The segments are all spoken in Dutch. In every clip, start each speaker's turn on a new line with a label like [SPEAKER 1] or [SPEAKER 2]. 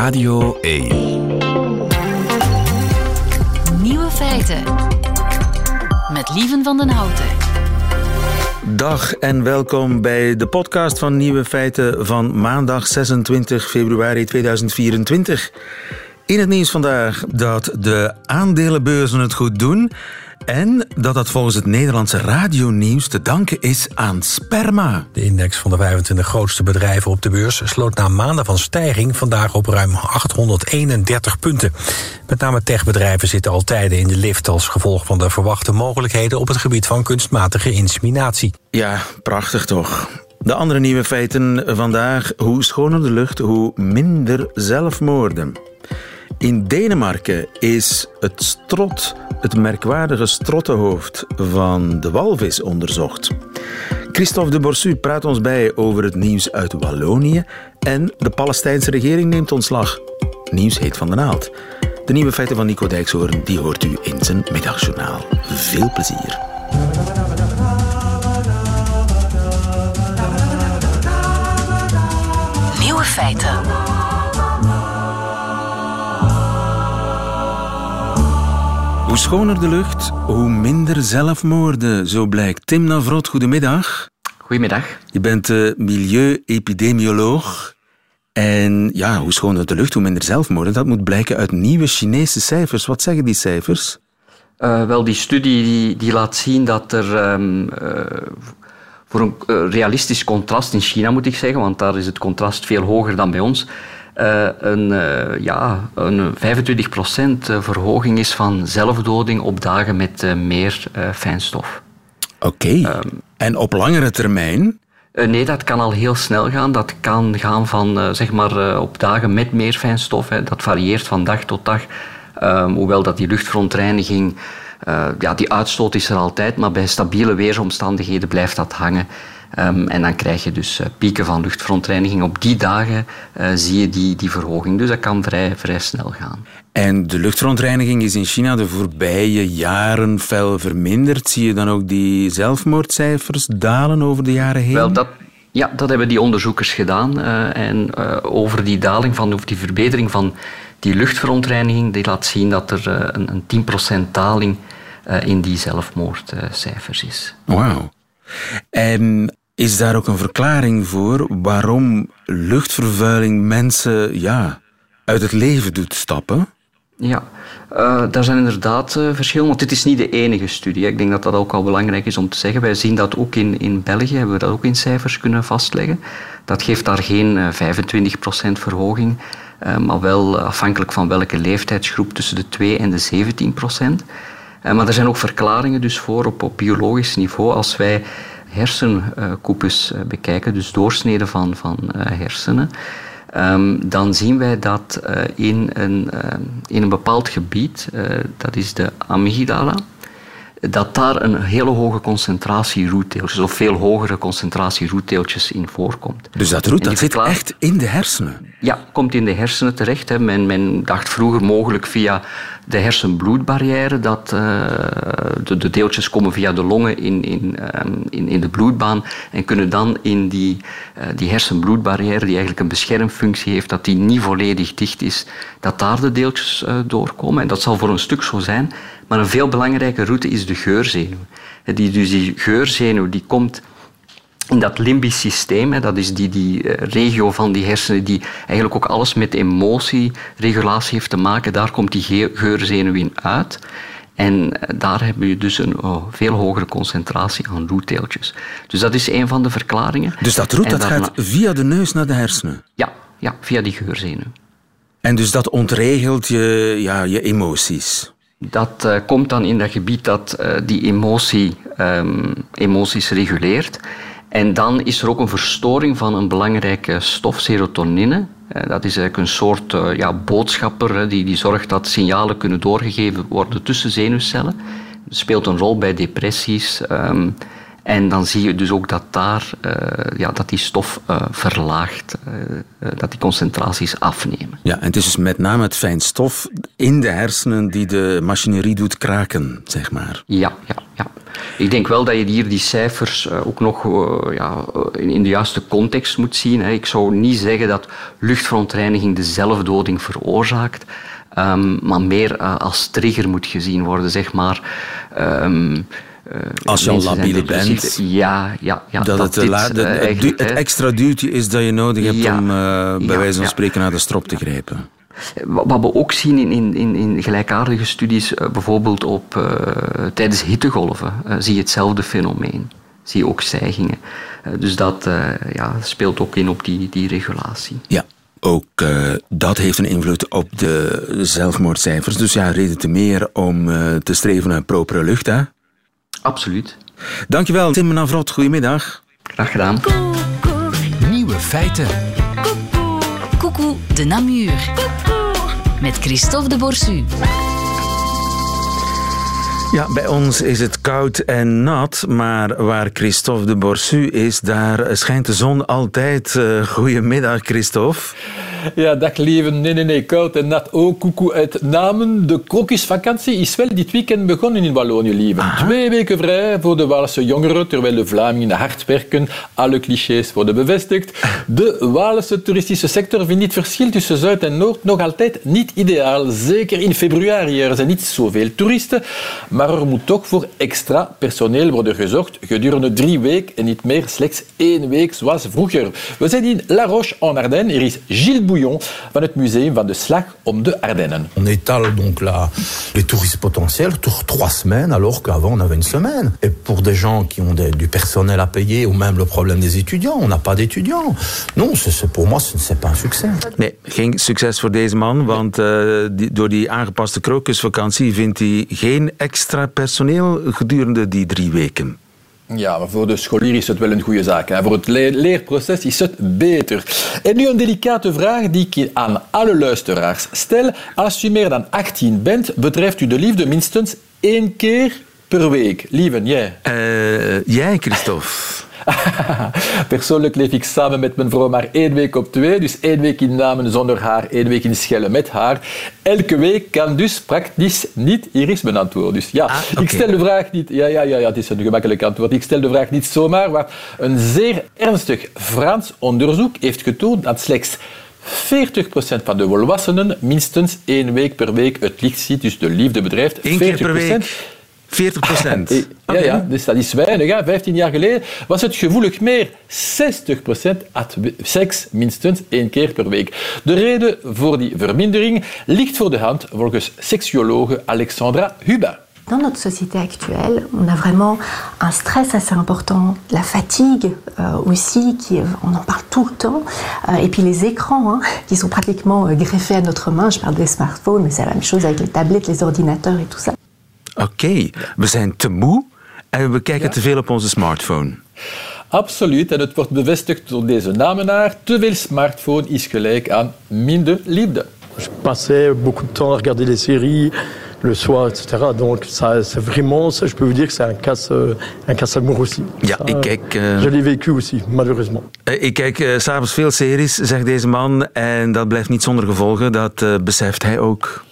[SPEAKER 1] Radio 1.
[SPEAKER 2] Nieuwe feiten. Met Lieven van den Houten.
[SPEAKER 3] Dag en welkom bij de podcast van Nieuwe Feiten van maandag 26 februari 2024. In het nieuws vandaag dat de aandelenbeurzen het goed doen en dat dat volgens het Nederlandse radionieuws te danken is aan sperma.
[SPEAKER 4] De index van de 25 grootste bedrijven op de beurs sloot na maanden van stijging vandaag op ruim 831 punten. Met name techbedrijven zitten al tijden in de lift als gevolg van de verwachte mogelijkheden op het gebied van kunstmatige inseminatie.
[SPEAKER 3] Ja, prachtig toch. De andere nieuwe feiten vandaag. Hoe schoner de lucht, hoe minder zelfmoorden. In Denemarken is het strot, het merkwaardige strottenhoofd van de walvis onderzocht. Christophe de Borsu praat ons bij over het nieuws uit Wallonië en de Palestijnse regering neemt ontslag. Nieuws heet van de naald. De nieuwe feiten van Nico Dijkshoorn die hoort u in zijn middagjournaal. Veel plezier.
[SPEAKER 2] Nieuwe feiten.
[SPEAKER 3] Hoe schoner de lucht, hoe minder zelfmoorden, zo blijkt. Tim Navrot, goedemiddag.
[SPEAKER 5] Goedemiddag.
[SPEAKER 3] Je bent uh, milieu-epidemioloog. En ja, hoe schoner de lucht, hoe minder zelfmoorden. Dat moet blijken uit nieuwe Chinese cijfers. Wat zeggen die cijfers?
[SPEAKER 5] Uh, wel, die studie die, die laat zien dat er um, uh, voor een realistisch contrast in China, moet ik zeggen, want daar is het contrast veel hoger dan bij ons, een, uh, ja, een 25% verhoging is van zelfdoding op dagen met meer fijnstof.
[SPEAKER 3] Oké. Okay. Um, en op langere termijn?
[SPEAKER 5] nee, dat kan al heel snel gaan. Dat kan gaan van zeg maar op dagen met meer fijnstof. Hè. Dat varieert van dag tot dag. Um, hoewel dat die luchtverontreiniging ja, die uitstoot is er altijd, maar bij stabiele weersomstandigheden blijft dat hangen. Um, en dan krijg je dus uh, pieken van luchtverontreiniging. Op die dagen uh, zie je die, die verhoging. Dus dat kan vrij, vrij snel gaan.
[SPEAKER 3] En de luchtverontreiniging is in China de voorbije jaren fel verminderd. Zie je dan ook die zelfmoordcijfers dalen over de jaren heen?
[SPEAKER 5] Wel, dat, ja, dat hebben die onderzoekers gedaan. Uh, en over die daling, van, over die verbetering van die luchtverontreiniging, die laat zien dat er een, een 10% daling in die zelfmoordcijfers is.
[SPEAKER 3] Wauw. En is daar ook een verklaring voor waarom luchtvervuiling mensen ja, uit het leven doet stappen?
[SPEAKER 5] Ja, uh, daar zijn inderdaad uh, verschillen, want dit is niet de enige studie. Ik denk dat dat ook al belangrijk is om te zeggen. Wij zien dat ook in, in België, hebben we dat ook in cijfers kunnen vastleggen. Dat geeft daar geen uh, 25% verhoging, maar wel afhankelijk van welke leeftijdsgroep tussen de 2 en de 17%. maar er zijn ook verklaringen dus voor op, op biologisch niveau. Als wij hersenkoepels bekijken, dus doorsneden van, van hersenen, um, dan zien wij dat uh, in, een, uh, in een bepaald gebied, dat is de amygdala, dat daar een hele hoge concentratie roetdeeltjes, of veel hogere concentratie roetdeeltjes in voorkomt.
[SPEAKER 3] Dus dat roet, dat zit echt in de hersenen?
[SPEAKER 5] Ja, komt in de hersenen terecht. Hè. Men, men dacht vroeger mogelijk via de hersenbloedbarrière, dat uh, de, de, deeltjes komen via de longen in, in, um, in, in, de bloedbaan en kunnen dan in die, uh, die hersenbloedbarrière, die eigenlijk een beschermfunctie heeft, dat die niet volledig dicht is, dat daar de deeltjes uh, doorkomen. En dat zal voor een stuk zo zijn. Maar een veel belangrijke route is de geurzenuw. Die, dus die geurzenuw die komt in dat limbisch systeem, dat is die, die regio van die hersenen die eigenlijk ook alles met emotieregulatie heeft te maken, daar komt die geurzenuw in uit. En daar hebben je dus een oh, veel hogere concentratie aan roetdeeltjes. Dus dat is een van de verklaringen.
[SPEAKER 3] Dus dat roet dat gaat via de neus naar de hersenen?
[SPEAKER 5] Ja, ja via die geurzenuw.
[SPEAKER 3] En dus dat ontregelt je, ja, je emoties?
[SPEAKER 5] Dat uh, komt dan in dat gebied dat uh, die emotie, um, emoties reguleert. En dan is er ook een verstoring van een belangrijke stof, serotonine. Uh, dat is eigenlijk een soort ja, boodschapper die, die zorgt dat signalen kunnen doorgegeven worden tussen zenuwcellen. Dat speelt een rol bij depressies. Um, en dan zie je dus ook dat daar uh, ja, dat die stof uh, verlaagt, uh, dat die concentraties afnemen.
[SPEAKER 3] Ja, en het is dus met name het fijnstof in de hersenen die de machinerie doet kraken, zeg maar.
[SPEAKER 5] Ja, ja, ja. Ik denk wel dat je hier die cijfers eh, ook nog ja, in de juiste context moet zien. Ik zou niet zeggen dat luchtverontreiniging de zelfdoding veroorzaakt, um, maar meer als trigger moet gezien worden, zeg maar. Um,
[SPEAKER 3] als je al labiel bent,
[SPEAKER 5] ja, ja, ja,
[SPEAKER 3] dat, dat het, dit, de, het, het, extra duwtje is dat je nodig hebt ja, om bij wijze van spreken naar de strop te grijpen.
[SPEAKER 5] Wat we ook zien in, in, in gelijkaardige studies, eh, bijvoorbeeld op, uh, tijdens hittegolven, uh, zie je hetzelfde fenomeen. Zie je ook stijgingen. dus dat ja, speelt ook in op die, die regulatie.
[SPEAKER 3] Ja, ook dat heeft een invloed op de zelfmoordcijfers. Dus ja, reden te meer om te streven naar propere lucht, hè?
[SPEAKER 5] Absoluut.
[SPEAKER 3] Dankjewel, Tim Navrot. Goedemiddag.
[SPEAKER 5] Graag gedaan.
[SPEAKER 2] Nieuwe feiten. Coucou de Namur. Met Christophe de Borsu.
[SPEAKER 3] Ja, bij ons is het koud en nat, maar waar Christophe de Borsu is, daar schijnt de zon altijd. Uh, goedemiddag, Christophe.
[SPEAKER 1] Ja, dag lieve. Nee, nee, nee, koud en nat ook. Koekoe uit Namen. De krokusvakantie is wel dit weekend begonnen in Wallonië, lieve. Twee weken vrij voor de Waalse jongeren, terwijl de Vlamingen hard werken. Alle clichés worden bevestigd. De Waalse toeristische sector vindt het verschil tussen Zuid en Noord nog altijd niet ideaal. Zeker in februari. Er zijn niet zoveel toeristen, maar er moet toch voor extra personeel worden gezorgd gedurende drie weken en niet meer slechts één week zoals vroeger. We zijn in La Roche-en-Ardennes. Er is Gilles Bouillon van het museum van de Slag om de Ardennen.
[SPEAKER 6] On étale donc la, les touristes potentiels sur trois semaines alors qu'avant on avait une semaine. Et pour des gens qui ont des, du personnel à payer ou même le problème des étudiants, on n'a pas d'étudiants. Non, c'est, pour moi c'est pas un succès.
[SPEAKER 3] Nee, geen succes voor deze man, want uh, die, door die aangepaste krokusvakantie vindt hij geen extra personeel gedurende die drie weken.
[SPEAKER 1] Ja, maar voor de scholier is het wel een goede zaak. Voor het leerproces is het beter. En nu een delicate vraag die ik aan alle luisteraars stel. Als u meer dan 18 bent, betreft u de liefde minstens één keer per week. Lieve, jij?
[SPEAKER 3] Uh, jij, Christophe.
[SPEAKER 1] Persoonlijk leef ik samen met mijn vrouw maar één week op twee. Dus één week in namen zonder haar, één week in schellen met haar. Elke week kan dus praktisch niet. Hier is mijn antwoord. Dus ja, ah, ik stel de vraag niet... Ja, ja, ja, ja, het is een gemakkelijk antwoord. Ik stel de vraag niet zomaar, maar een zeer ernstig Frans onderzoek heeft getoond dat slechts 40% van de volwassenen minstens één week per week het licht ziet, dus de liefde bedrijft.
[SPEAKER 3] 40%. keer per week? 40 procent.
[SPEAKER 1] ja, ja, dus dat is weinig. Hè. 15 jaar geleden was het gevoelig meer. 60 procent had seks minstens één keer per week. De reden voor die vermindering ligt voor de hand volgens seksuologe Alexandra Hubin.
[SPEAKER 7] Dans notre société actuelle, on a vraiment un stress assez important, la fatigue euh, aussi, qui, on en parle tout le temps, euh, et puis les écrans hein, qui sont pratiquement euh, greffés à notre main. Je parle des smartphones, mais c'est la même chose avec les tablettes, les ordinateurs et tout ça.
[SPEAKER 3] Oké, we zijn te moe en we kijken te veel op onze smartphone.
[SPEAKER 1] Absoluut, en het wordt bevestigd door deze namenaar. Te veel smartphone is gelijk aan minder liefde.
[SPEAKER 8] Je passais beaucoup de temps à regarder les séries le soir, etc. Donc ça, c'est vraiment, ça, je peux vous dire que c'est un casse, un casse amour aussi.
[SPEAKER 3] Ja, ça, ik kijk. Uh,
[SPEAKER 8] je l'ai vécu aussi, malheureusement.
[SPEAKER 3] Uh, ik kijk uh, s'avonds veel series, zegt deze man, en dat blijft niet zonder gevolgen. Dat beseft hij ook.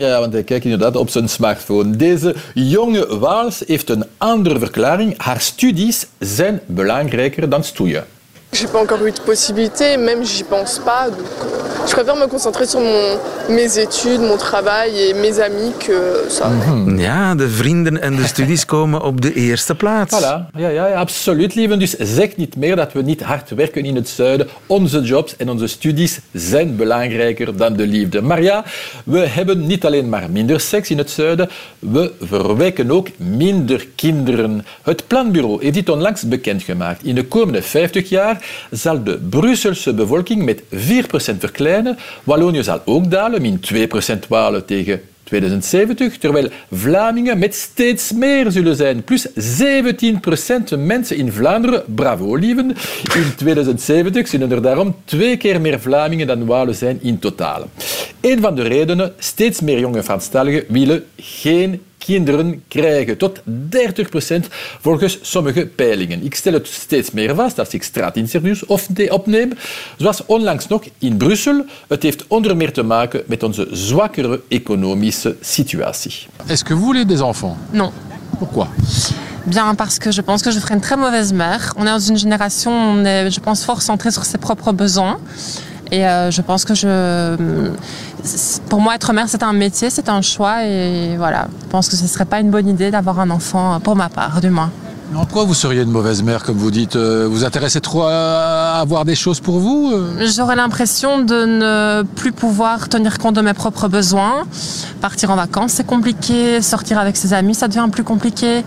[SPEAKER 1] Ja, want hij kijkt inderdaad op zijn smartphone. Deze jonge Waals heeft een andere verklaring. Haar studies zijn belangrijker dan stoeien.
[SPEAKER 9] J'ai pas encore eu de possibilité, même j'y pense pas. Donc euh, je préfère me concentrer sur mon, mes études, mon travail et mes amis que ça.
[SPEAKER 3] Mm Ja, de vrienden en de studies komen op de eerste plaats.
[SPEAKER 1] Voilà, ja, ja, absoluut, lieve. Dus zeg niet meer dat we niet hard werken in het zuiden. Onze jobs en onze studies zijn belangrijker dan de liefde. Maar ja, we hebben niet alleen maar minder seks in het zuiden, we verwekken ook minder kinderen. Het planbureau heeft dit onlangs bekendgemaakt. In de komende 50 jaar zal de Brusselse bevolking met 4% verkleinen. Wallonië zal ook dalen, min 2% Walen tegen 2070, terwijl Vlamingen met steeds meer zullen zijn. Plus 17% mensen in Vlaanderen, bravo lieven. In 2070 zullen er daarom twee keer meer Vlamingen dan Walen zijn in totaal. Een van de redenen, steeds meer jonge Franstaligen willen geen kinderen krijgen. Tot 30 procent volgens sommige peilingen. Ik stel het steeds meer vast als ik straatinterviews opneem. Zoals onlangs nog in Brussel. Het heeft onder meer te maken met onze zwakkere economische situatie.
[SPEAKER 10] Est-ce que vous voulez des enfants?
[SPEAKER 11] Non.
[SPEAKER 1] Pourquoi?
[SPEAKER 10] Bien parce que je pense que je ferai une très mauvaise mère. On est dans une génération, on est, je pense, fort centré sur ses propres besoins. Et euh, je pense que je, pour moi, être mère, c'est un métier, c'est un choix. Et voilà, je pense que ce ne serait pas une bonne idée d'avoir un enfant, pour ma part, du moins.
[SPEAKER 1] En quoi vous seriez une mauvaise mère, comme vous dites euh, Vous intéressez trop à avoir des choses pour vous euh?
[SPEAKER 10] J'aurais l'impression de ne plus pouvoir tenir compte de mes propres besoins. Partir en vacances, c'est compliqué. Sortir avec ses amis, ça devient plus compliqué.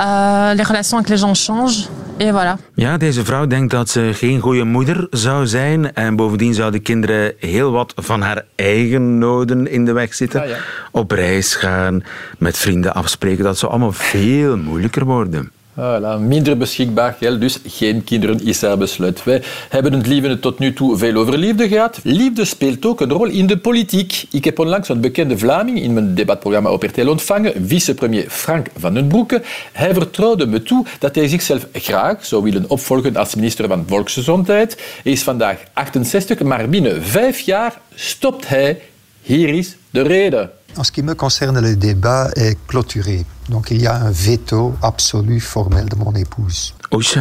[SPEAKER 10] Euh, les relations avec les gens changent. Et voilà.
[SPEAKER 3] Ja, deze vrouw denkt dat ze geen goede moeder zou zijn. En bovendien zouden kinderen heel wat van haar eigen noden in de weg zitten.
[SPEAKER 1] Ja, ja.
[SPEAKER 3] Op reis gaan, met vrienden afspreken. Dat zou allemaal veel moeilijker worden.
[SPEAKER 1] Voilà, minder beschikbaar geld, dus geen kinderen is haar besluit. Wij hebben het liefde tot nu toe veel over liefde gehad. Liefde speelt ook een rol in de politiek. Ik heb onlangs een bekende Vlaming in mijn debatprogramma op RTL ontvangen, vicepremier Frank van den Broeke. Hij vertrouwde me toe dat hij zichzelf graag zou willen opvolgen als minister van Volksgezondheid. Hij is vandaag 68, maar binnen vijf jaar stopt hij. Hier is de reden.
[SPEAKER 11] En ce qui me concerne, le débat est clôturé. Donc il y a un veto absolu formel de mon épouse.
[SPEAKER 3] Oesje.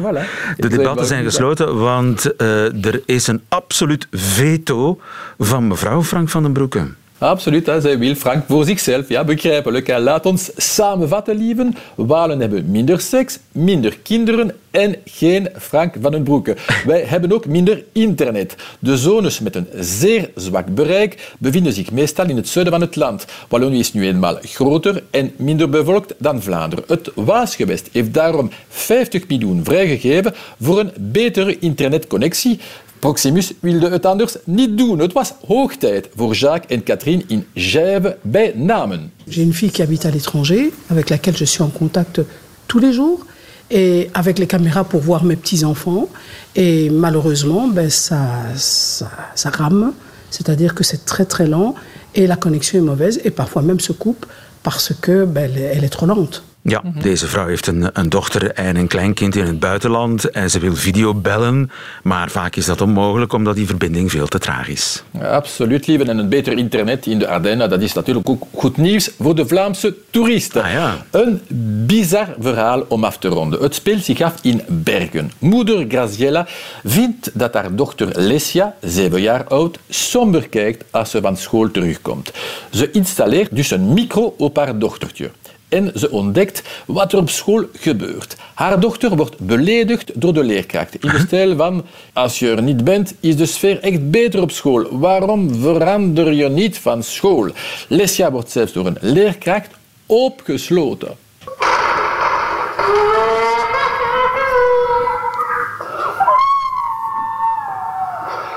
[SPEAKER 1] voilà.
[SPEAKER 3] De debatten zijn gesloten, want uh, er is een absoluut veto van mevrouw Frank van den Broeke.
[SPEAKER 1] Absoluut, hè. zij wil Frank voor zichzelf. Ja, begrijpelijk. Hè. Laat ons samenvatten, lieven. Walen hebben minder seks, minder kinderen en geen Frank van den Broeke. Wij hebben ook minder internet. De zones met een zeer zwak bereik bevinden zich meestal in het zuiden van het land. Wallonië is nu eenmaal groter en minder bevolkt dan Vlaanderen. Het Waasgewest heeft daarom 50 miljoen vrijgegeven voor een betere internetconnectie. Proximus wilde niet doen. Het was hoog tijd voor Jacques en Catherine in Gève bij Namen.
[SPEAKER 12] J'ai une fille qui habite à l'étranger, avec laquelle je suis en contact tous les jours, et avec les caméras pour voir mes petits-enfants. Et malheureusement, ben, ça, ça, ça rame, c'est-à-dire que c'est très très lent, et la connexion est mauvaise, et parfois même se coupe parce que ben, elle est trop lente.
[SPEAKER 3] Ja, deze vrouw heeft een, een, dochter en een kleinkind in het buitenland en ze wil videobellen, maar vaak is dat onmogelijk omdat die verbinding veel te traag is.
[SPEAKER 1] Ja, absoluut, lieve. En een beter internet in de Ardennen, dat is natuurlijk ook goed nieuws voor de Vlaamse toeristen.
[SPEAKER 3] Ah, ja.
[SPEAKER 1] Een bizar verhaal om af te ronden. Het speelt zich af in Bergen. Moeder Graziella vindt dat haar dochter Lesia, zeven jaar oud, somber kijkt als ze van school terugkomt. Ze installeert dus een micro op haar dochtertje en ze ontdekt wat er op school gebeurt. Haar dochter wordt beledigd door de leerkracht. In de stijl van, als je er niet bent, is de sfeer echt beter op school. Waarom verander je niet van school? Lesia wordt zelfs door een leerkracht opgesloten.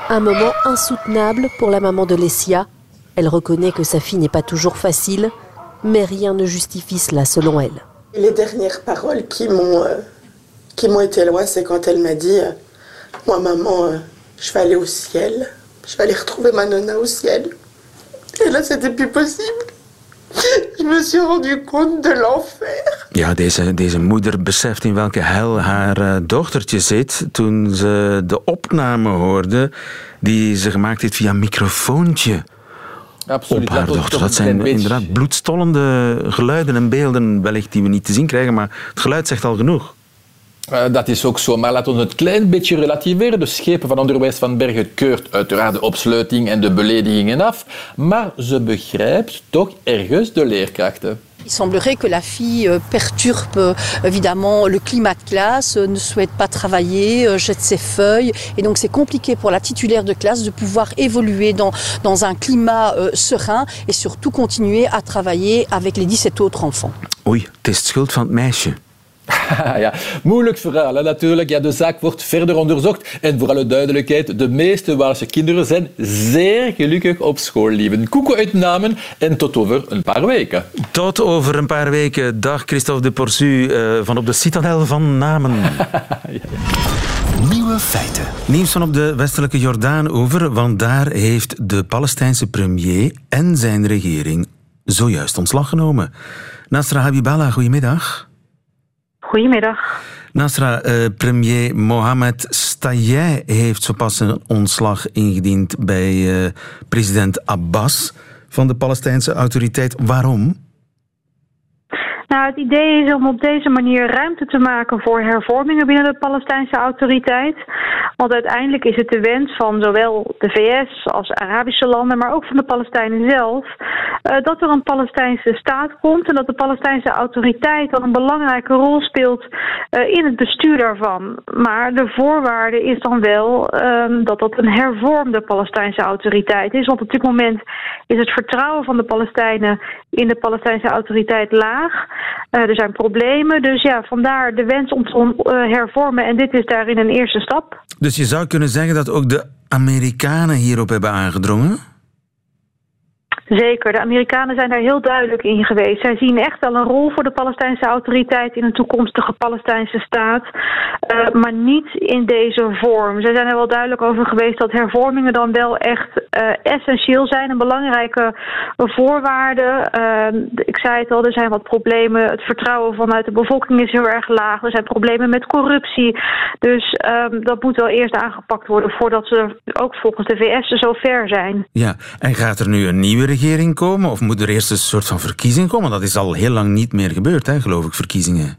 [SPEAKER 13] Un moment insoutenable pour la maman de Lesia. Elle reconnaît que sa fille n'est pas toujours facile, mais rien ne justifie cela selon elle.
[SPEAKER 14] Les dernières paroles qui m'ont euh, qui m'ont été loin, c'est quand elle m'a dit euh, Moi, maman, euh, je vais aller au ciel. Je vais aller retrouver ma nonna au ciel. Et là, c'était plus possible. Je me suis rendu compte de l'enfer.
[SPEAKER 3] Ja, deze, deze moeder beseft in welke hel haar uh, dochtertje zit toen ze de opname hoorde die ze gemaakt heeft via een microfoontje.
[SPEAKER 1] Absoluut.
[SPEAKER 3] op haar dochter. Dat zijn inderdaad bloedstollende geluiden en beelden, wellicht die we niet te zien krijgen, maar het geluid zegt al genoeg.
[SPEAKER 1] Uh, dat is ook zo, maar laten we het een klein beetje relativeren. De schepen van onderwijs van Bergen keurt uiteraard de opsluiting en de beledigingen af, maar ze begrijpt toch ergens de leerkrachten.
[SPEAKER 15] Il semblerait que la fille euh, perturbe euh, évidemment le climat de classe, euh, ne souhaite pas travailler, jette ses feuilles. Et donc c'est compliqué pour la titulaire de classe de pouvoir évoluer dans, dans un climat serein et surtout continuer à travailler avec les 17 autres enfants.
[SPEAKER 3] Oei, het is de schuld.
[SPEAKER 1] ja, moeilijk verhaal hè, natuurlijk. Ja, de zaak wordt verder onderzocht. En voor alle duidelijkheid, de meeste Waalse kinderen zijn zeer gelukkig op school, lieven. Koeken uit Namen en tot over een paar weken.
[SPEAKER 3] Tot over een paar weken. Dag Christophe de Porsu uh, van op de Citadel van Namen.
[SPEAKER 16] Nieuwe feiten.
[SPEAKER 3] Nieuws van op de westelijke Jordaan-oever, want daar heeft de Palestijnse premier en zijn regering zojuist ontslag genomen. Nasra Habiballah, goedemiddag.
[SPEAKER 17] Goedemiddag.
[SPEAKER 3] Nasra, uh, premier Mohamed Stayeh heeft zo pas een ontslag ingediend bij uh, president Abbas van de Palestijnse autoriteit. Waarom?
[SPEAKER 17] Nou, het idee is om op deze manier ruimte te maken voor hervormingen binnen de Palestijnse autoriteit. Want uiteindelijk is het de wens van zowel de VS als Arabische landen, maar ook van de Palestijnen zelf, uh, dat er een Palestijnse staat komt en dat de Palestijnse autoriteit dan een belangrijke rol speelt uh, in het bestuur daarvan. Maar de voorwaarde is dan wel uh, dat dat een hervormde Palestijnse autoriteit is. Want op dit moment is het vertrouwen van de Palestijnen in de Palestijnse autoriteit laag. Uh, er zijn problemen, dus ja, vandaar de wens om te hervormen. En dit is daarin een eerste stap.
[SPEAKER 3] Dus je zou kunnen zeggen dat ook de Amerikanen hierop hebben aangedrongen?
[SPEAKER 17] Zeker, de Amerikanen zijn daar heel duidelijk in geweest. Zij zien echt wel een rol voor de Palestijnse autoriteit in een toekomstige Palestijnse staat, uh, maar niet in deze vorm. Zij zijn er wel duidelijk over geweest dat hervormingen dan wel echt uh, essentieel zijn, een belangrijke voorwaarde. Uh, ik zei het al, er zijn wat problemen. Het vertrouwen vanuit de bevolking is heel erg laag. Er zijn problemen met corruptie. Dus ehm, dat moet wel eerst aangepakt worden voordat ze ook volgens de VS zo ver zijn.
[SPEAKER 3] Ja, en gaat er nu een nieuwe regering komen? Of moet er eerst een soort van verkiezing komen? Dat is al heel lang niet meer gebeurd, hè, geloof ik, verkiezingen.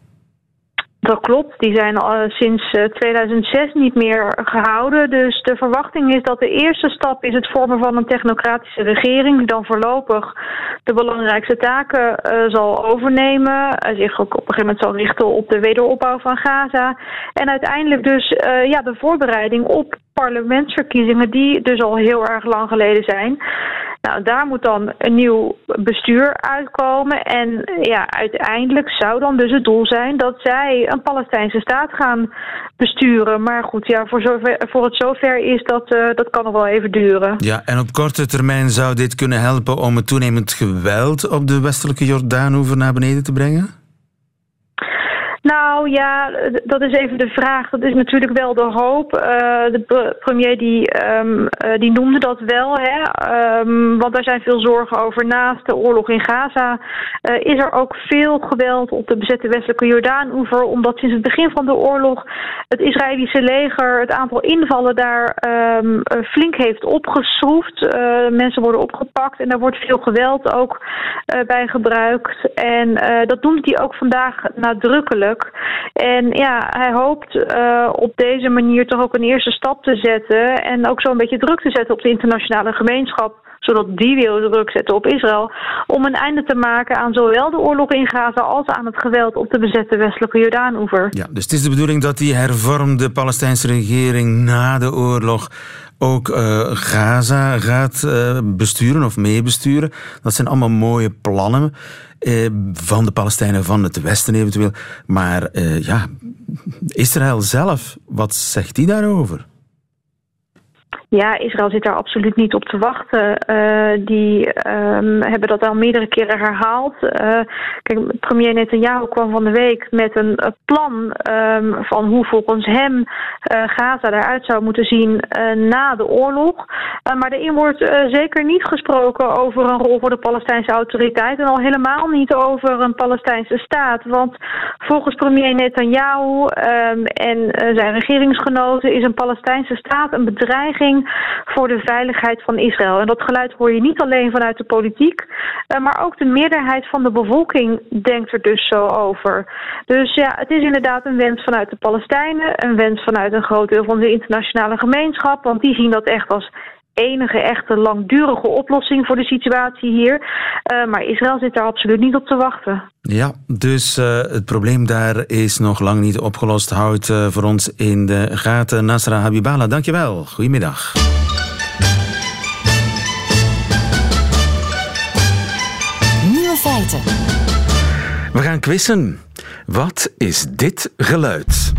[SPEAKER 17] Dat klopt, die zijn al sinds 2006 niet meer gehouden. Dus de verwachting is dat de eerste stap is het vormen van een technocratische regering, die dan voorlopig de belangrijkste taken uh, zal overnemen, zich ook op een gegeven moment zal richten op de wederopbouw van Gaza. En uiteindelijk dus ja, de voorbereiding op parlementsverkiezingen, die dus al heel erg lang geleden zijn. Nou, daar moet dan een nieuw bestuur uitkomen. En ja, uiteindelijk zou dan dus het doel zijn dat zij een Palestijnse staat gaan besturen. Maar goed, ja, voor, zover, voor het zover is dat, uh, dat kan nog wel even duren.
[SPEAKER 3] Ja, en op korte termijn zou dit kunnen helpen om het toenemend geweld op de westelijke Jordaanoever naar beneden te brengen?
[SPEAKER 17] Nou ja, dat is even de vraag. Dat is natuurlijk wel de hoop. Uh, de premier die, um, uh, die noemde dat wel. Hè? Um, want daar zijn veel zorgen over. Naast de oorlog in Gaza uh, is er ook veel geweld op de bezette westelijke Jordaan-oever. Omdat sinds het begin van de oorlog het Israëlische leger het aantal invallen daar um, flink heeft opgeschroefd. mensen worden opgepakt en daar wordt veel geweld ook bij gebruikt. En dat noemt hij ook vandaag nadrukkelijk. En ja, hij hoopt uh, op deze manier toch ook een eerste stap te zetten. En ook zo'n beetje druk te zetten op de internationale gemeenschap zodat die wil druk zetten op Israël, om een einde te maken aan zowel de oorlog in Gaza als aan het geweld op de bezette westelijke Jordaanoever.
[SPEAKER 3] Ja, dus het is de bedoeling dat die hervormde Palestijnse regering na de oorlog ook uh, Gaza gaat uh, besturen of meebesturen. Dat zijn allemaal mooie plannen uh, van de Palestijnen van het Westen eventueel. Maar ja, Israël zelf, wat zegt die daarover?
[SPEAKER 17] Ja, Israël zit daar absoluut niet op te wachten. Uh, die um, hebben dat al meerdere keren herhaald. Uh, kijk, premier Netanyahu kwam van de week met een plan um, van hoe volgens hem Gaza eruit zou moeten zien na de oorlog. maar daarin wordt zeker niet gesproken over een rol voor de Palestijnse autoriteit en al helemaal niet over een Palestijnse staat. Want volgens premier Netanyahu um, en zijn regeringsgenoten is een Palestijnse staat een bedreiging voor de veiligheid van Israël. En dat geluid hoor je niet alleen vanuit de politiek, uh, maar ook de meerderheid van de bevolking denkt er dus zo over. Dus ja, het is inderdaad een wens vanuit de Palestijnen, een wens vanuit een groot deel van de internationale gemeenschap, want die zien dat echt als enige echte langdurige oplossing voor de situatie hier. Uh, maar Israël zit daar absoluut niet op te wachten.
[SPEAKER 3] Ja, dus uh, het probleem daar is nog lang niet opgelost. Houdt uh, voor ons in de gaten. Nasra Habibala, dankjewel. Goedemiddag.
[SPEAKER 2] Nieuwe feiten.
[SPEAKER 3] We gaan quizzen. Wat is dit geluid?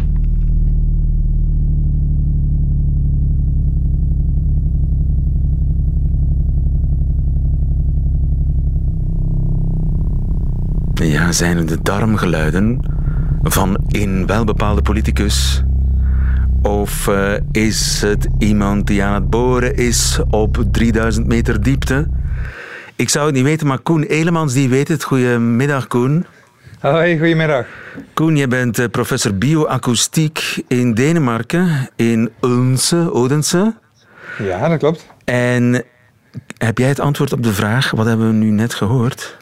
[SPEAKER 3] Ja, zijn het de darmgeluiden van een welbepaalde politicus? Of uh, is het iemand die aan het boren is op 3000 meter diepte? Ik zou het niet weten, maar Koen Elemans die weet het. Goedemiddag, Koen.
[SPEAKER 16] Hoi, goedemiddag.
[SPEAKER 3] Koen, je bent uh, professor bioacoustiek in Denemarken, in Odense, Odense.
[SPEAKER 16] Ja, dat klopt.
[SPEAKER 3] En heb jij het antwoord op de vraag, wat hebben we nu net gehoord?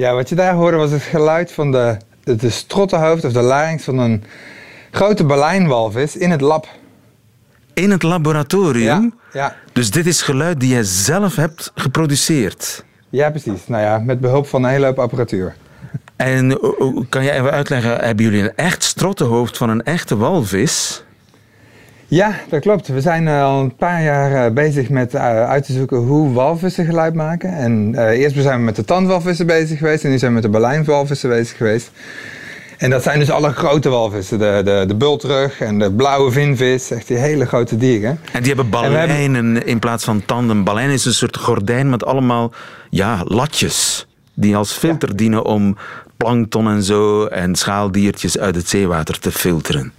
[SPEAKER 16] Ja, wat je daar hoorde was het geluid van de, de, strottenhoofd of de larynx van een grote Berlijnwalvis in het lab.
[SPEAKER 3] In het laboratorium?
[SPEAKER 16] Ja.
[SPEAKER 3] Dus dit is geluid die jij zelf hebt geproduceerd?
[SPEAKER 16] Ja, precies. Nou ja, met behulp van een hele hoop apparatuur.
[SPEAKER 3] En kan jij even uitleggen, hebben jullie een echt strottenhoofd van een echte walvis?
[SPEAKER 16] Ja, dat klopt. We zijn eh, al een paar jaar eh, bezig met eh, uit te zoeken hoe walvissen geluid maken. En eerst zijn we met de tandwalvissen bezig geweest en nu zijn we met de Berlijnwalvissen bezig geweest. En dat zijn dus alle grote walvissen. De, de, de bultrug en de blauwe vinvis. Echt die hele grote dieren.
[SPEAKER 3] En die hebben
[SPEAKER 16] En we hebben-
[SPEAKER 3] in plaats van tanden. Balijn is een soort gordijn met allemaal ja, latjes. Die als filter dienen om plankton en zo en schaaldiertjes uit het zeewater te filteren.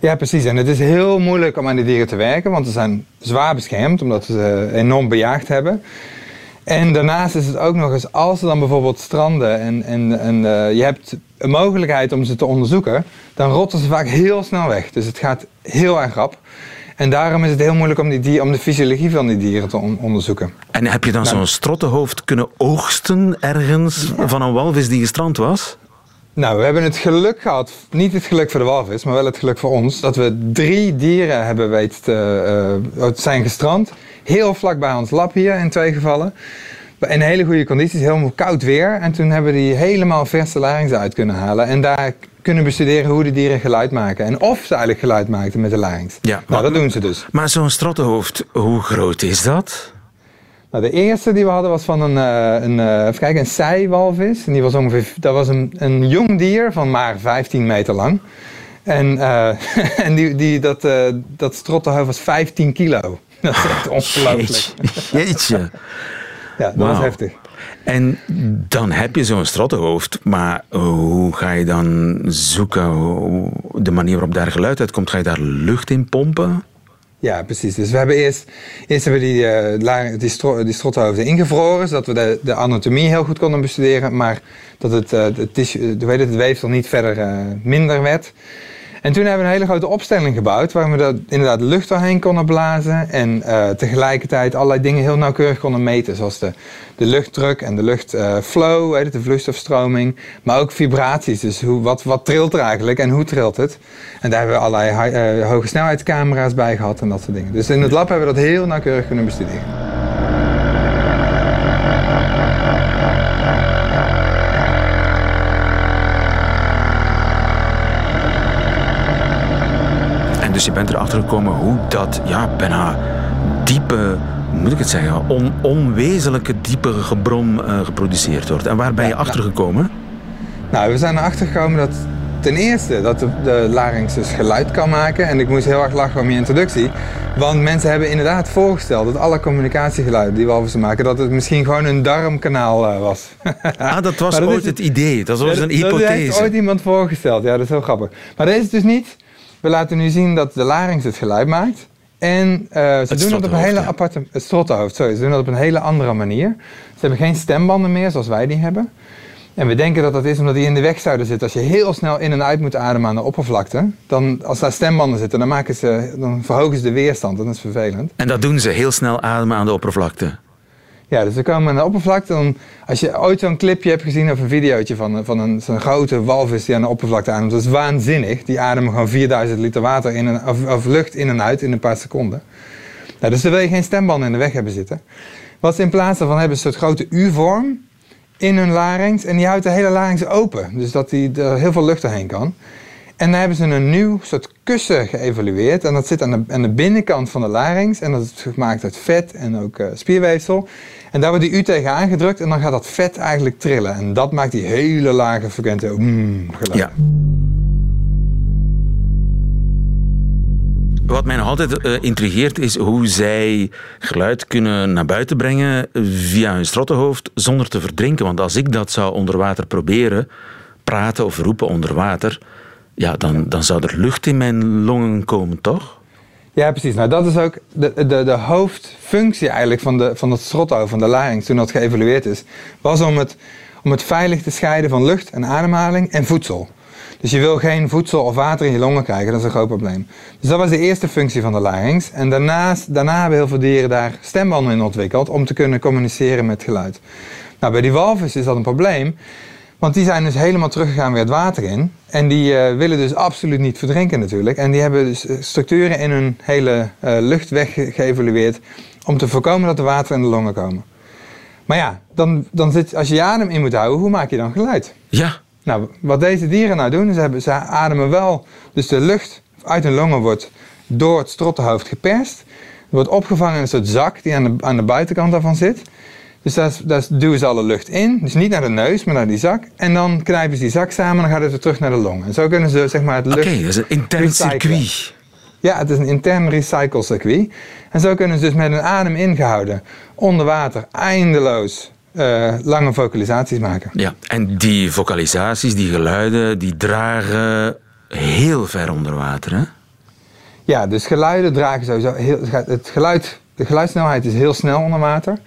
[SPEAKER 16] Ja, precies. En het is heel moeilijk om aan die dieren te werken, want ze zijn zwaar beschermd omdat we ze enorm bejaagd hebben. En daarnaast is het ook nog eens, als ze dan bijvoorbeeld stranden en, en, en eh, je hebt een mogelijkheid om ze te onderzoeken, dan rotten ze vaak heel snel weg. Dus het gaat heel erg rap. En daarom is het heel moeilijk om, die dier, om de fysiologie van die dieren te on- onderzoeken.
[SPEAKER 3] En heb je dan
[SPEAKER 16] Nou,
[SPEAKER 3] zo'n strottenhoofd kunnen oogsten ergens van een walvis die gestrand was?
[SPEAKER 16] Nou, we hebben het geluk gehad, niet het geluk voor de walvis, maar wel het geluk voor ons, dat we drie dieren hebben weten te, het zijn gestrand. Heel vlak bij ons lab hier in twee gevallen. In hele goede condities, helemaal koud weer. En toen hebben we die helemaal verse larynx uit kunnen halen. En daar kunnen bestuderen hoe de dieren geluid maken. En of ze eigenlijk geluid maakten met de larynx.
[SPEAKER 3] Ja,
[SPEAKER 16] nou, dat doen ze dus.
[SPEAKER 3] Maar zo'n strottenhoofd, hoe groot is dat?
[SPEAKER 16] Nou, de eerste die we hadden was van een, eh, een, eh, even kijken, een zijwalvis. En die was ongeveer, dat was een, een jong dier van maar 15 meter lang. En, eh, en die, die, dat, eh dat was 15 kilo. Dat is echt ongelooflijk.
[SPEAKER 3] Jeetje.
[SPEAKER 16] Ja, dat was heftig.
[SPEAKER 3] En dan heb je zo'n strottenhoofd, maar hoe ga je dan zoeken de manier waarop daar geluid uitkomt? Ga je daar lucht in pompen?
[SPEAKER 16] Ja, precies. Dus we hebben eerst, eerst hebben die, la- die, die strottenhoofden ingevroren, zodat we de, de anatomie heel goed konden bestuderen, maar dat het, eh, het, tissue, eh, het, weefsel niet verder minder werd. En toen hebben we een hele grote opstelling gebouwd, waar we er inderdaad lucht doorheen konden blazen en eh, tegelijkertijd allerlei dingen heel nauwkeurig konden meten, zoals de, de luchtdruk en de luchtflow, het, de vloeistofstroming, maar ook vibraties. Dus hoe, wat, wat trilt er eigenlijk en hoe trilt het? En daar hebben we allerlei eh, hoge snelheidscamera's bij gehad en dat soort dingen. Dus in het lab hebben we dat heel nauwkeurig kunnen bestuderen.
[SPEAKER 3] Dus je bent erachter gekomen hoe dat ja, bijna diepe, hoe moet ik het zeggen, on, onwezenlijke diepe gebrom eh, geproduceerd wordt. En waar ben je achter gekomen?
[SPEAKER 16] Nou, we zijn erachter gekomen dat ten eerste dat de, de larynx dus geluid kan maken. En ik moest heel erg lachen om je introductie. Want mensen hebben inderdaad voorgesteld dat alle communicatiegeluiden die walvissen maken, dat het misschien gewoon een darmkanaal eh, was.
[SPEAKER 3] Ah, dat was
[SPEAKER 16] dat
[SPEAKER 3] ooit
[SPEAKER 16] is
[SPEAKER 3] het idee. Dat was
[SPEAKER 16] Ja,
[SPEAKER 3] een
[SPEAKER 16] Dat heeft
[SPEAKER 3] hypothese.
[SPEAKER 16] ooit iemand voorgesteld. Ja, dat is heel grappig. Maar dat is dus niet. We laten nu zien dat de larynx het geluid maakt. En eh, ze doen dat op een hele aparte... Het strottenhoofd, sorry. Ze doen dat op een hele andere manier. Ze hebben geen stembanden meer zoals wij die hebben. En we denken dat dat is omdat die in de weg zouden zitten. Als je heel snel in en uit moet ademen aan de oppervlakte, dan als daar stembanden zitten, dan, maken ze, dan verhogen ze de weerstand. En dat is vervelend.
[SPEAKER 3] En dat doen ze heel snel ademen aan de oppervlakte.
[SPEAKER 16] Ja, dus we komen aan de oppervlakte. Dan, als je ooit zo'n clipje hebt gezien of een videootje van, van een, zo'n grote walvis die aan de oppervlakte ademt, dat is waanzinnig. Die ademen gewoon 4000 liter water in en, of, lucht in en uit in een paar seconden. Nou, dus dan wil je geen stembanden in de weg hebben zitten. Wat ze in plaats daarvan hebben is een soort grote U-vorm in hun larynx. En die houdt de hele larynx open. Dus dat die, er heel veel lucht doorheen kan. En daar hebben ze een nieuw soort kussen geëvalueerd. En dat zit aan de, de binnenkant van de larynx. En dat is gemaakt uit vet en ook eh, spierweefsel. En daar wordt die U tegen aangedrukt en dan gaat dat vet eigenlijk trillen. En dat maakt die hele lage frequente mm, geluid.
[SPEAKER 3] Wat mij nog altijd eh, intrigeert is hoe zij geluid kunnen naar buiten brengen via hun strottenhoofd zonder te verdrinken. Want als ik dat zou onder water proberen, praten of roepen onder water, ja, dan, dan zou er lucht in mijn longen komen, toch?
[SPEAKER 16] Ja, precies. Nou, dat is ook de, de, de hoofdfunctie eigenlijk van, de, van strothoofd, van de larynx, toen dat geëvalueerd is, was om het, om het veilig te scheiden van lucht en ademhaling en voedsel. Dus je wil geen voedsel of water in je longen krijgen, dat is een groot probleem. Dus dat was de eerste functie van de larynx. En daarnaast, daarna hebben heel veel dieren daar stembanden in ontwikkeld om te kunnen communiceren met geluid. Nou, bij die walvis is dat een probleem. Want die zijn dus helemaal teruggegaan weer het water in. En die eh, willen dus absoluut niet verdrinken natuurlijk. En die hebben dus eh, structuren in hun hele eh, luchtweg ge- geëvalueerd... om te voorkomen dat er water in de longen komen. Maar ja, dan, dan zit, als je je adem in moet houden, hoe maak je dan geluid?
[SPEAKER 3] Ja.
[SPEAKER 16] Nou, wat deze dieren nou doen, is hebben, ze ademen wel... Dus de lucht uit hun longen wordt door het strottenhoofd geperst. wordt opgevangen in een soort zak die aan de, aan de buitenkant daarvan zit... Dus daar, daar duwen ze alle lucht in. Dus niet naar de neus, maar naar die zak. En dan knijpen ze die zak samen en dan gaat het weer terug naar de long. En zo kunnen ze zeg maar het lucht
[SPEAKER 3] Oké, dat is een intern
[SPEAKER 16] recyclen.
[SPEAKER 3] circuit.
[SPEAKER 16] Ja, het is een intern recyclecircuit. En zo kunnen ze dus met een adem ingehouden, onder water, eindeloos eh, lange vocalisaties maken.
[SPEAKER 3] Ja, en die vocalisaties, die geluiden, die dragen heel ver onder water, hè?
[SPEAKER 16] Ja, dus geluiden dragen sowieso heel... Het geluid, de geluidssnelheid is heel snel onder water.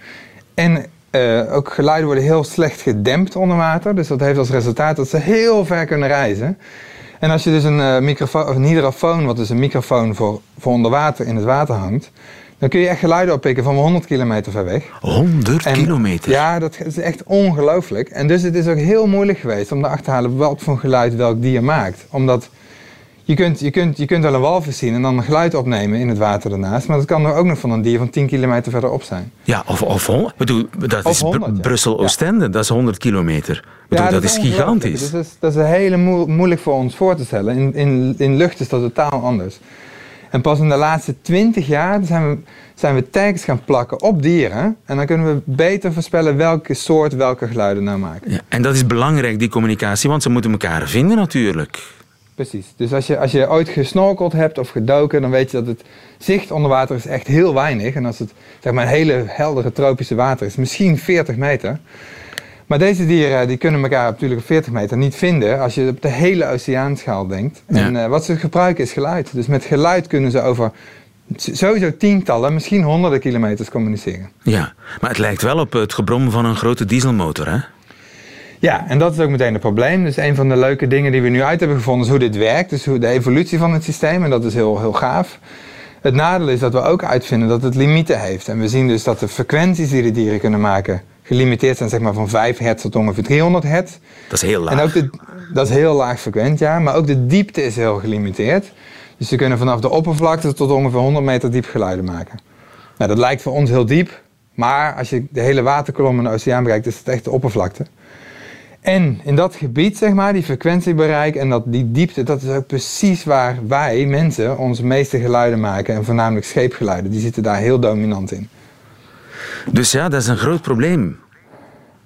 [SPEAKER 16] En eh, ook geluiden worden heel slecht gedempt onder water. Dus dat heeft als resultaat dat ze heel ver kunnen reizen. En als je dus een eh, microfoon, of een hydrofoon, wat dus een microfoon voor, voor onder water in het water hangt, dan kun je echt geluiden oppikken van 100 kilometer ver weg.
[SPEAKER 3] 100
[SPEAKER 16] En-
[SPEAKER 3] kilometer?
[SPEAKER 16] Ja, dat is echt ongelooflijk. En dus het is ook heel moeilijk geweest om erachter te halen wat voor geluid welk dier maakt. Omdat je kunt, je, kunt, je kunt wel een walvis zien en dan een geluid opnemen in het water ernaast. Maar dat kan er ook nog van een dier van 10 kilometer verderop zijn.
[SPEAKER 3] Ja, of, of bedoel, dat
[SPEAKER 16] Of
[SPEAKER 3] is Br-
[SPEAKER 16] 100, ja.
[SPEAKER 3] Brussel-Oostende, dat is 100 kilometer. Dat, is gigantisch.
[SPEAKER 16] Dus dat is, dat is moe- moeilijk voor ons voor te stellen. In, in, in lucht is dat totaal anders. En pas in de laatste 20 jaar zijn we, zijn we tags gaan plakken op dieren. En dan kunnen we beter voorspellen welke soort welke geluiden nou maken.
[SPEAKER 3] Ja, en dat is belangrijk, die communicatie, want ze moeten elkaar vinden natuurlijk.
[SPEAKER 16] Precies. Dus als je, als je ooit gesnorkeld hebt of gedoken, dan weet je dat het zicht onder water is echt heel weinig. En als het zeg maar, een hele heldere tropische water is, misschien 40 meter. Maar deze dieren die kunnen elkaar natuurlijk op 40 meter niet vinden als je op de hele oceaanschaal denkt.
[SPEAKER 3] Ja.
[SPEAKER 16] En eh, wat ze gebruiken is geluid. Dus met geluid kunnen ze over sowieso tientallen, misschien honderden kilometers communiceren.
[SPEAKER 3] Ja, maar het lijkt wel op het gebrom van een grote dieselmotor, hè?
[SPEAKER 16] Ja, en dat is ook meteen het probleem. Dus een van de leuke dingen die we nu uit hebben gevonden is hoe dit werkt. Dus hoe de evolutie van het systeem. En dat is heel, heel gaaf. Het nadeel is dat we ook uitvinden dat het limieten heeft. En we zien dus dat de frequenties die de dieren kunnen maken gelimiteerd zijn zeg maar, van 5 hertz tot ongeveer 300 hertz.
[SPEAKER 3] Dat is heel laag.
[SPEAKER 16] En ook de, dat is heel laag frequent, ja. Maar ook de diepte is heel gelimiteerd. Dus ze kunnen vanaf de oppervlakte tot ongeveer 100 meter diep geluiden maken. Nou, dat lijkt voor ons heel diep. Maar als je de hele waterkolom in de oceaan bereikt, is het echt de oppervlakte. En in dat gebied, zeg maar, die frequentiebereik en dat, die diepte, dat is ook precies waar wij, mensen, onze meeste geluiden maken. En voornamelijk scheepgeluiden, die zitten daar heel dominant in.
[SPEAKER 3] Dus ja, dat is een groot probleem.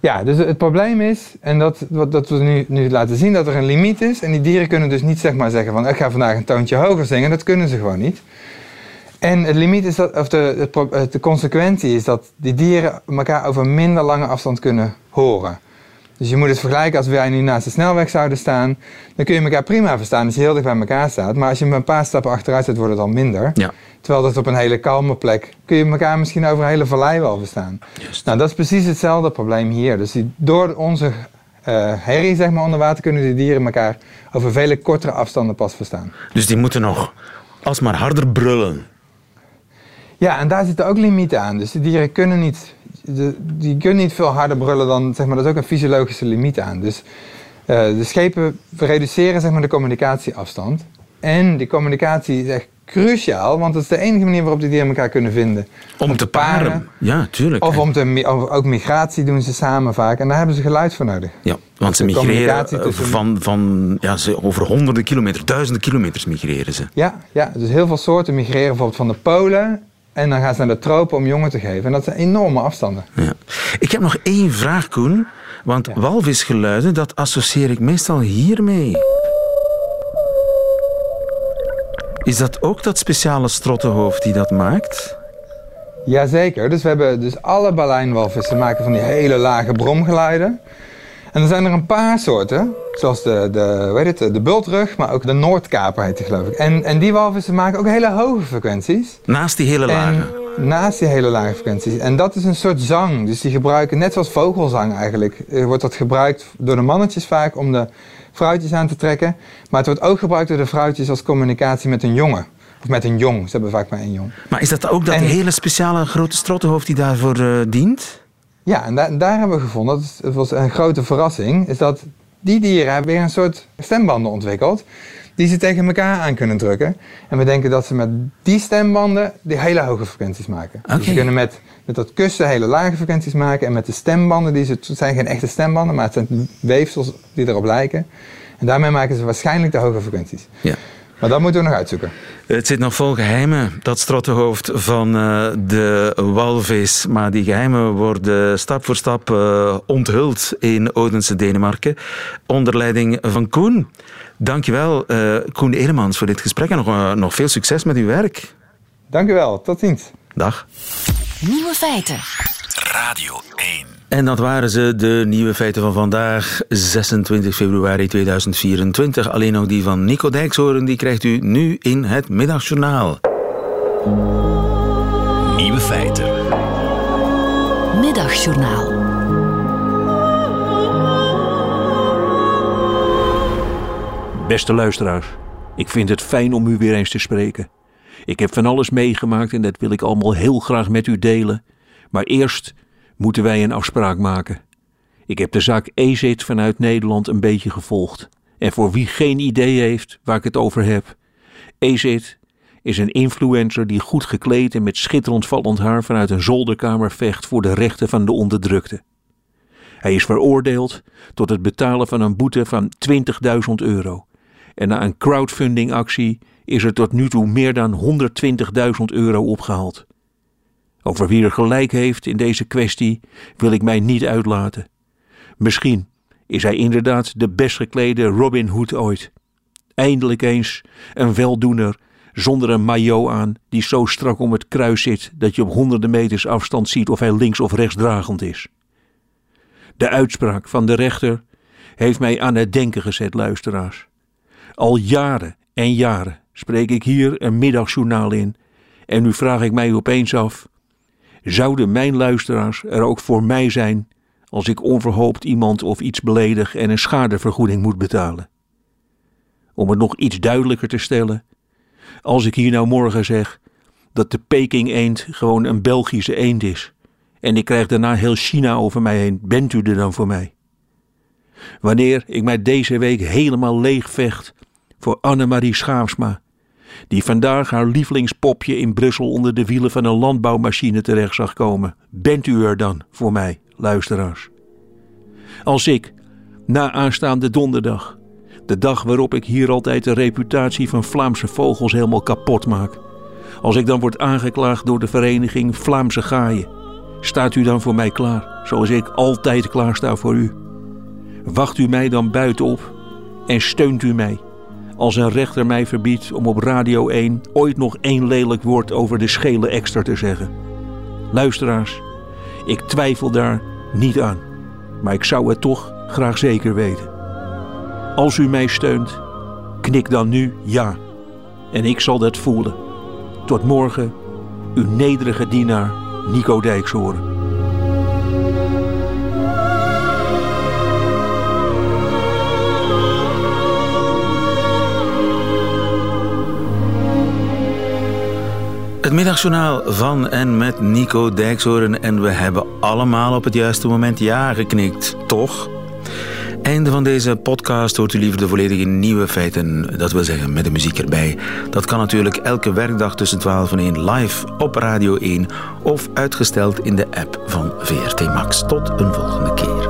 [SPEAKER 16] Ja, dus het probleem is, en dat, wat, dat we nu, nu laten zien, dat er een limiet is. En die dieren kunnen dus niet zeg maar zeggen van, ik ga vandaag een toontje hoger zingen. Dat kunnen ze gewoon niet. En het limiet is dat, of de, het pro- de consequentie is dat die dieren elkaar over minder lange afstand kunnen horen. Dus je moet het vergelijken als wij nu naast de snelweg zouden staan. Dan kun je elkaar prima verstaan als je heel dicht bij elkaar staat. Maar als je een paar stappen achteruit zet, wordt het al minder.
[SPEAKER 3] Ja.
[SPEAKER 16] Terwijl dat op een hele kalme plek kun je elkaar misschien over een hele vallei wel verstaan. Nou, dat is precies hetzelfde probleem hier. Dus die, door onze eh, herrie zeg maar, onder water kunnen die dieren elkaar over vele kortere afstanden pas verstaan.
[SPEAKER 3] Dus die moeten nog alsmaar harder brullen.
[SPEAKER 16] Ja, en daar zitten ook limieten aan. Dus de dieren kunnen niet, de, die kunnen niet veel harder brullen dan, zeg maar, dat is ook een fysiologische limiet aan. Dus eh, de schepen reduceren zeg maar, de communicatieafstand. En die communicatie is echt cruciaal, want dat is de enige manier waarop die dieren elkaar kunnen vinden.
[SPEAKER 3] Om, te paren. Ja, tuurlijk.
[SPEAKER 16] Of om te, of ook migratie doen ze samen vaak. En daar hebben ze geluid voor nodig.
[SPEAKER 3] Ja, want ze migreren eh,
[SPEAKER 16] tussen-
[SPEAKER 3] van, van ja, ze, over honderden kilometers, duizenden kilometers migreren ze.
[SPEAKER 16] Ja, ja, dus heel veel soorten migreren bijvoorbeeld van de polen. En dan gaan ze naar de tropen om jongen te geven. En dat zijn enorme afstanden.
[SPEAKER 3] Ja. Ik heb nog één vraag, Koen. Want walvisgeluiden, dat associeer ik meestal hiermee. Is dat ook dat speciale strottenhoofd die dat maakt?
[SPEAKER 16] Jazeker, dus we hebben dus alle balijnwalvissen maken van die hele lage bromgeluiden. En er zijn er een paar soorten, zoals de, de, heet het, de bultrug, maar ook de noordkaper heet die geloof ik. En, en die walvissen maken ook hele hoge frequenties.
[SPEAKER 3] Naast die hele lage?
[SPEAKER 16] En naast die hele lage frequenties. En dat is een soort zang. Dus die gebruiken, net zoals vogelzang eigenlijk, eh, wordt dat gebruikt door de mannetjes vaak om de vrouwtjes aan te trekken. Maar het wordt ook gebruikt door de vrouwtjes als communicatie met een jongen. Of met een jong. Ze hebben vaak maar één jong.
[SPEAKER 3] Maar is dat ook dat
[SPEAKER 16] En-
[SPEAKER 3] hele speciale grote strottenhoofd die daarvoor eh, dient?
[SPEAKER 16] Ja, en da- daar hebben we gevonden, dat het was een grote verrassing, is dat die dieren hebben weer een soort stembanden ontwikkeld die ze tegen elkaar aan kunnen drukken. En we denken dat ze met die stembanden die hele hoge frequenties maken. Dus ze kunnen met, met dat kussen hele lage frequenties maken en met de stembanden, die ze, het zijn geen echte stembanden, maar het zijn weefsels die erop lijken. En daarmee maken ze waarschijnlijk de hoge frequenties.
[SPEAKER 3] Ja.
[SPEAKER 16] Maar dat moeten we nog uitzoeken.
[SPEAKER 3] Het zit nog vol geheimen, dat strottenhoofd van eh, de walvis. Maar die geheimen worden stap voor stap eh, onthuld in Odense, Denemarken. Onder leiding van Koen. Dankjewel, eh Koen Elemans, voor dit gesprek. En nog, nog veel succes met uw werk.
[SPEAKER 16] Dank u wel, tot ziens.
[SPEAKER 3] Dag.
[SPEAKER 2] Nieuwe feiten.
[SPEAKER 3] Radio 1. En dat waren ze, de nieuwe feiten van vandaag, 26 februari 2024. Alleen nog die van Nico Dijkshoorn, die krijgt u nu in het middagjournaal.
[SPEAKER 18] Nieuwe feiten.
[SPEAKER 2] Middagjournaal.
[SPEAKER 19] Beste luisteraars, ik vind het fijn om u weer eens te spreken. Ik heb van alles meegemaakt en dat wil ik allemaal heel graag met u delen. Maar eerst moeten wij een afspraak maken. Ik heb de zaak EZIT vanuit Nederland een beetje gevolgd. En voor wie geen idee heeft waar ik het over heb. EZIT is een influencer die goed gekleed en met schitterend vallend haar vanuit een zolderkamer vecht voor de rechten van de onderdrukte. Hij is veroordeeld tot het betalen van een boete van 20.000 euro. En na een crowdfundingactie is er tot nu toe meer dan 120.000 euro opgehaald. Over wie er gelijk heeft in deze kwestie wil ik mij niet uitlaten. Misschien is hij inderdaad de best geklede Robin Hood ooit. Eindelijk eens een weldoener zonder een maillot aan die zo strak om het kruis zit dat je op honderden meters afstand ziet of hij links of rechtsdragend is. De uitspraak van de rechter heeft mij aan het denken gezet, luisteraars. Al jaren en jaren spreek ik hier een middagjournaal in en nu vraag ik mij opeens af: zouden mijn luisteraars er ook voor mij zijn als ik onverhoopt iemand of iets beledig en een schadevergoeding moet betalen? Om het nog iets duidelijker te stellen, als ik hier nou morgen zeg dat de Peking eend gewoon een Belgische eend is en ik krijg daarna heel China over mij heen, bent u er dan voor mij? Wanneer ik mij deze week helemaal leeg vecht voor Annemarie Schaafsma, die vandaag haar lievelingspopje in Brussel onder de wielen van een landbouwmachine terecht zag komen, bent u er dan voor mij, luisteraars? Als ik, na aanstaande donderdag, de dag waarop ik hier altijd de reputatie van Vlaamse vogels helemaal kapot maak, als ik dan word aangeklaagd door de vereniging Vlaamse Gaaien, staat u dan voor mij klaar, zoals ik altijd klaar sta voor u? Wacht u mij dan buiten op en steunt u mij, als een rechter mij verbiedt om op Radio 1 ooit nog één lelijk woord over de schele extra te zeggen. Luisteraars, ik twijfel daar niet aan, maar ik zou het toch graag zeker weten. Als u mij steunt, knik dan nu ja. En ik zal dat voelen. Tot morgen, uw nederige dienaar Nico Dijkshoorn.
[SPEAKER 3] Het middagjournaal van en met Nico Dijkshoorn. En we hebben allemaal op het juiste moment ja geknikt, toch? Einde van deze podcast hoort u liever de volledige nieuwe feiten. Dat wil zeggen met de muziek erbij. Dat kan natuurlijk elke werkdag tussen 12 en 1 live op Radio 1 of uitgesteld in de app van VRT Max. Tot een volgende keer.